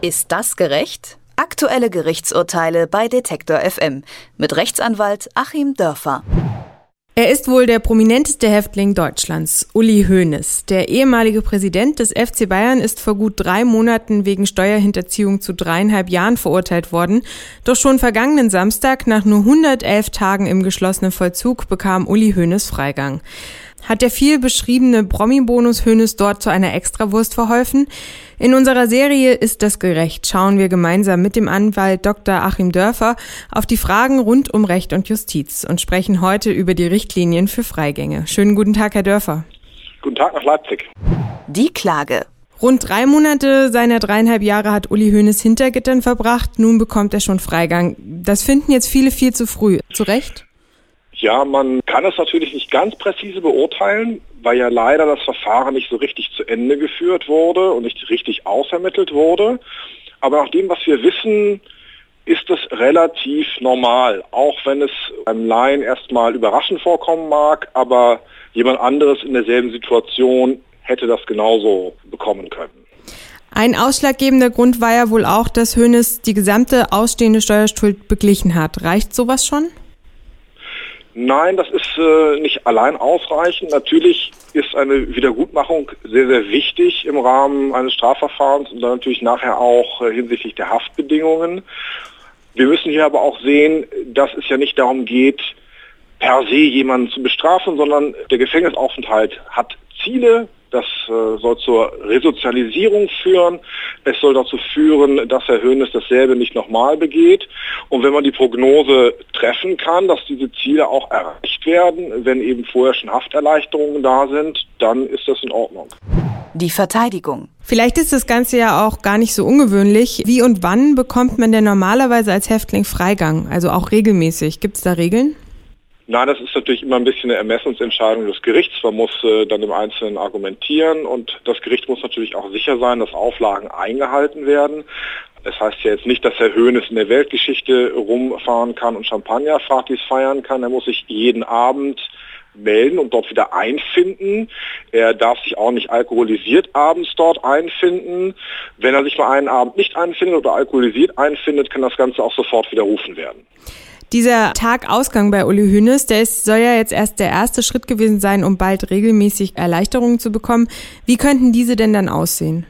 Ist das gerecht? Aktuelle Gerichtsurteile bei Detektor FM mit Rechtsanwalt Achim Dörfer. Er ist wohl der prominenteste Häftling Deutschlands, Uli Hoeneß. Der ehemalige Präsident des FC Bayern ist vor gut drei Monaten wegen Steuerhinterziehung zu dreieinhalb Jahren verurteilt worden. Doch schon vergangenen Samstag, nach nur 111 Tagen im geschlossenen Vollzug, bekam Uli Hoeneß Freigang. Hat der viel beschriebene Promi-Bonus Hönes dort zu einer Extrawurst verholfen? In unserer Serie Ist das gerecht? schauen wir gemeinsam mit dem Anwalt Dr. Achim Dörfer auf die Fragen rund um Recht und Justiz und sprechen heute über die Richtlinien für Freigänge. Schönen guten Tag, Herr Dörfer. Guten Tag nach Leipzig. Die Klage. Rund drei Monate seiner dreieinhalb Jahre hat Uli Hoeneß hinter Gittern verbracht. Nun bekommt er schon Freigang. Das finden jetzt viele viel zu früh. Zu Recht? Ja, man kann es natürlich nicht ganz präzise beurteilen, weil ja leider das Verfahren nicht so richtig zu Ende geführt wurde und nicht richtig ausermittelt wurde. Aber nach dem, was wir wissen, ist es relativ normal, auch wenn es einem Laien erstmal überraschend vorkommen mag, aber jemand anderes in derselben Situation hätte das genauso bekommen können. Ein ausschlaggebender Grund war ja wohl auch, dass Hönes die gesamte ausstehende Steuerschuld beglichen hat. Reicht sowas schon? Nein, das ist äh, nicht allein ausreichend. Natürlich ist eine Wiedergutmachung sehr, sehr wichtig im Rahmen eines Strafverfahrens und dann natürlich nachher auch äh, hinsichtlich der Haftbedingungen. Wir müssen hier aber auch sehen, dass es ja nicht darum geht, per se jemanden zu bestrafen, sondern der Gefängnisaufenthalt hat Ziele, das äh, soll zur Resozialisierung führen. Es soll dazu führen, dass Herr Höhnes dasselbe nicht nochmal begeht. Und wenn man die Prognose treffen kann, dass diese Ziele auch erreicht werden, wenn eben vorher schon Hafterleichterungen da sind, dann ist das in Ordnung. Die Verteidigung. Vielleicht ist das Ganze ja auch gar nicht so ungewöhnlich. Wie und wann bekommt man denn normalerweise als Häftling Freigang? Also auch regelmäßig. Gibt es da Regeln? Nein, das ist natürlich immer ein bisschen eine Ermessensentscheidung des Gerichts. Man muss äh, dann im Einzelnen argumentieren und das Gericht muss natürlich auch sicher sein, dass Auflagen eingehalten werden. Das heißt ja jetzt nicht, dass Herr Höhnes in der Weltgeschichte rumfahren kann und Champagnerpartys feiern kann. Er muss sich jeden Abend melden und dort wieder einfinden. Er darf sich auch nicht alkoholisiert abends dort einfinden. Wenn er sich mal einen Abend nicht einfindet oder alkoholisiert einfindet, kann das Ganze auch sofort widerrufen werden. Dieser Tagausgang bei Uli Hünes, der ist, soll ja jetzt erst der erste Schritt gewesen sein, um bald regelmäßig Erleichterungen zu bekommen. Wie könnten diese denn dann aussehen?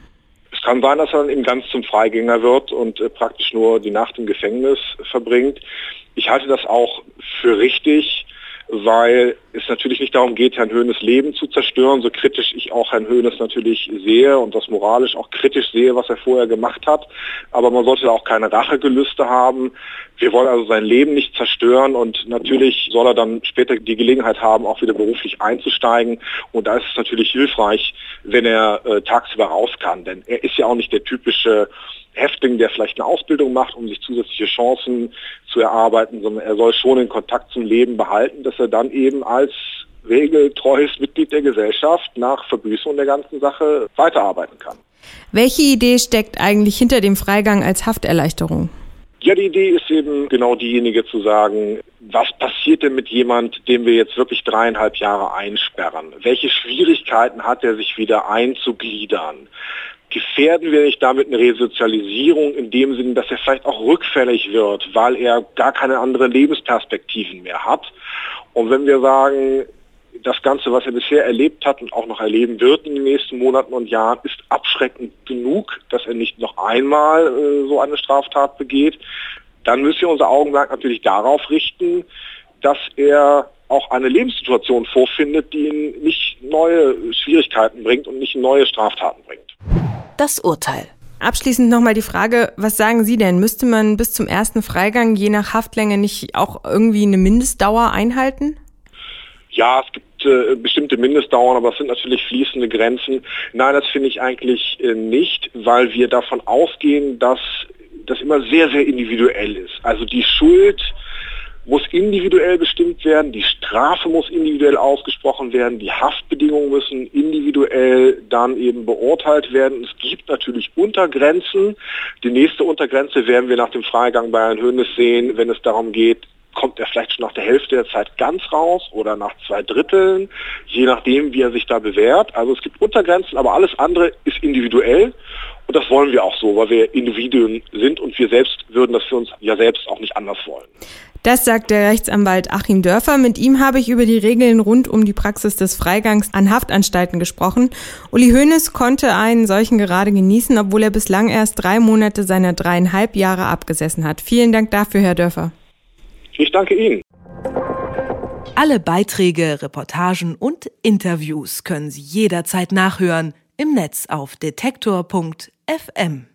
Es kann sein, dass er dann eben ganz zum Freigänger wird und äh, praktisch nur die Nacht im Gefängnis verbringt. Ich halte das auch für richtig, weil es natürlich nicht darum geht, Herrn Höhnes Leben zu zerstören, so kritisch ich auch Herrn Höhnes natürlich sehe und das moralisch auch kritisch sehe, was er vorher gemacht hat. Aber man sollte auch keine Rachegelüste haben. Wir wollen also sein Leben nicht zerstören und natürlich soll er dann später die Gelegenheit haben, auch wieder beruflich einzusteigen. Und da ist es natürlich hilfreich, wenn er äh, tagsüber raus kann, denn er ist ja auch nicht der typische Häftling, der vielleicht eine Ausbildung macht, um sich zusätzliche Chancen zu erarbeiten, sondern er soll schon den Kontakt zum Leben behalten, dass er dann eben als regeltreues Mitglied der Gesellschaft nach Verbüßung der ganzen Sache weiterarbeiten kann. Welche Idee steckt eigentlich hinter dem Freigang als Hafterleichterung? Ja, die Idee ist eben genau diejenige zu sagen, was passiert denn mit jemand, den wir jetzt wirklich dreieinhalb Jahre einsperren? Welche Schwierigkeiten hat er, sich wieder einzugliedern? Gefährden wir nicht damit eine Resozialisierung in dem Sinne, dass er vielleicht auch rückfällig wird, weil er gar keine anderen Lebensperspektiven mehr hat. Und wenn wir sagen, das Ganze, was er bisher erlebt hat und auch noch erleben wird in den nächsten Monaten und Jahren, ist abschreckend genug, dass er nicht noch einmal äh, so eine Straftat begeht, dann müssen wir unser Augenmerk natürlich darauf richten, dass er auch eine Lebenssituation vorfindet, die ihn nicht neue Schwierigkeiten bringt und nicht neue Straftaten bringt das Urteil. Abschließend nochmal die Frage, was sagen Sie denn? Müsste man bis zum ersten Freigang je nach Haftlänge nicht auch irgendwie eine Mindestdauer einhalten? Ja, es gibt äh, bestimmte Mindestdauern, aber es sind natürlich fließende Grenzen. Nein, das finde ich eigentlich äh, nicht, weil wir davon ausgehen, dass das immer sehr, sehr individuell ist. Also die Schuld muss individuell bestimmt werden, die Strafe muss individuell ausgesprochen werden, die Haftbedingungen müssen individuell dann eben beurteilt werden. Es gibt natürlich Untergrenzen. Die nächste Untergrenze werden wir nach dem Freigang bei Herrn Hönes sehen, wenn es darum geht, kommt er vielleicht schon nach der Hälfte der Zeit ganz raus oder nach zwei Dritteln, je nachdem, wie er sich da bewährt. Also es gibt Untergrenzen, aber alles andere ist individuell Und das wollen wir auch so, weil wir Individuen sind und wir selbst würden das für uns ja selbst auch nicht anders wollen. Das sagt der Rechtsanwalt Achim Dörfer. Mit ihm habe ich über die Regeln rund um die Praxis des Freigangs an Haftanstalten gesprochen. Uli Hoeneß konnte einen solchen gerade genießen, obwohl er bislang erst drei Monate seiner dreieinhalb Jahre abgesessen hat. Vielen Dank dafür, Herr Dörfer. Ich danke Ihnen. Alle Beiträge, Reportagen und Interviews können Sie jederzeit nachhören im Netz auf detektor.fm.